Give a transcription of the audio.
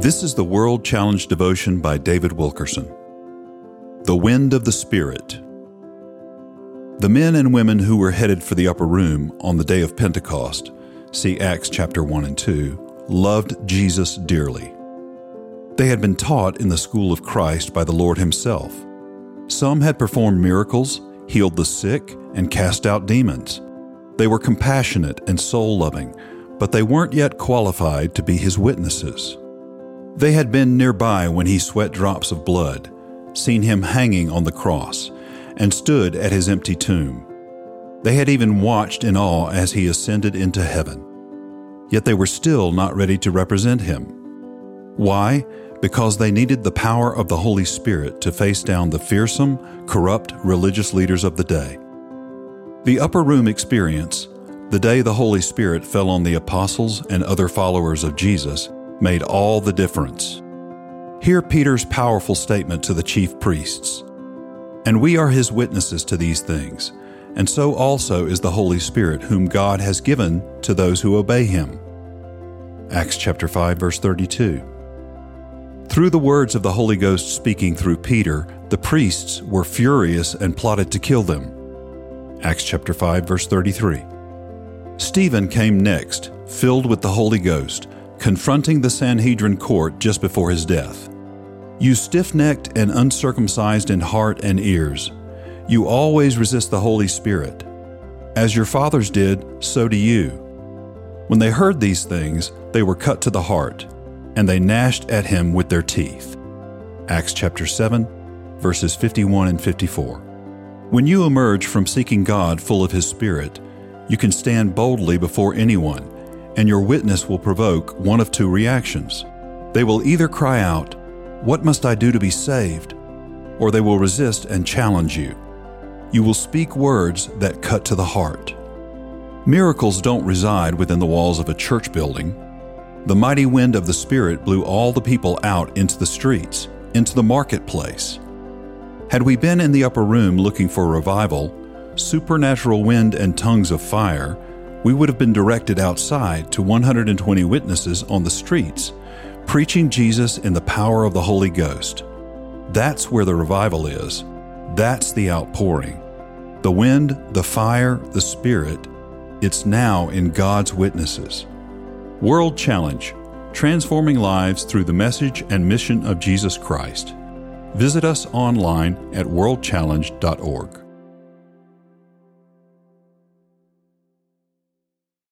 This is the World Challenge devotion by David Wilkerson. The Wind of the Spirit. The men and women who were headed for the upper room on the day of Pentecost, see Acts chapter 1 and 2, loved Jesus dearly. They had been taught in the school of Christ by the Lord Himself. Some had performed miracles, healed the sick, and cast out demons. They were compassionate and soul loving, but they weren't yet qualified to be His witnesses. They had been nearby when He sweat drops of blood, seen Him hanging on the cross, and stood at His empty tomb. They had even watched in awe as He ascended into heaven. Yet they were still not ready to represent Him. Why? because they needed the power of the Holy Spirit to face down the fearsome, corrupt religious leaders of the day. The upper room experience, the day the Holy Spirit fell on the apostles and other followers of Jesus, made all the difference. Hear Peter's powerful statement to the chief priests And we are his witnesses to these things, and so also is the Holy Spirit, whom God has given to those who obey him. Acts chapter 5 verse 32. Through the words of the Holy Ghost speaking through Peter, the priests were furious and plotted to kill them. Acts chapter 5 verse 33. Stephen came next, filled with the Holy Ghost, confronting the Sanhedrin court just before his death. You stiff-necked and uncircumcised in heart and ears, you always resist the Holy Spirit. As your fathers did, so do you. When they heard these things, they were cut to the heart and they gnashed at him with their teeth. Acts chapter 7, verses 51 and 54. When you emerge from seeking God full of His Spirit, you can stand boldly before anyone, and your witness will provoke one of two reactions. They will either cry out, What must I do to be saved? or they will resist and challenge you. You will speak words that cut to the heart. Miracles don't reside within the walls of a church building the mighty wind of the Spirit blew all the people out into the streets, into the marketplace. Had we been in the upper room looking for revival, supernatural wind and tongues of fire, we would have been directed outside to 120 witnesses on the streets, preaching Jesus in the power of the Holy Ghost. That's where the revival is. That's the outpouring. The wind, the fire, the Spirit, it's now in God's witnesses. World Challenge Transforming Lives Through the Message and Mission of Jesus Christ. Visit us online at worldchallenge.org.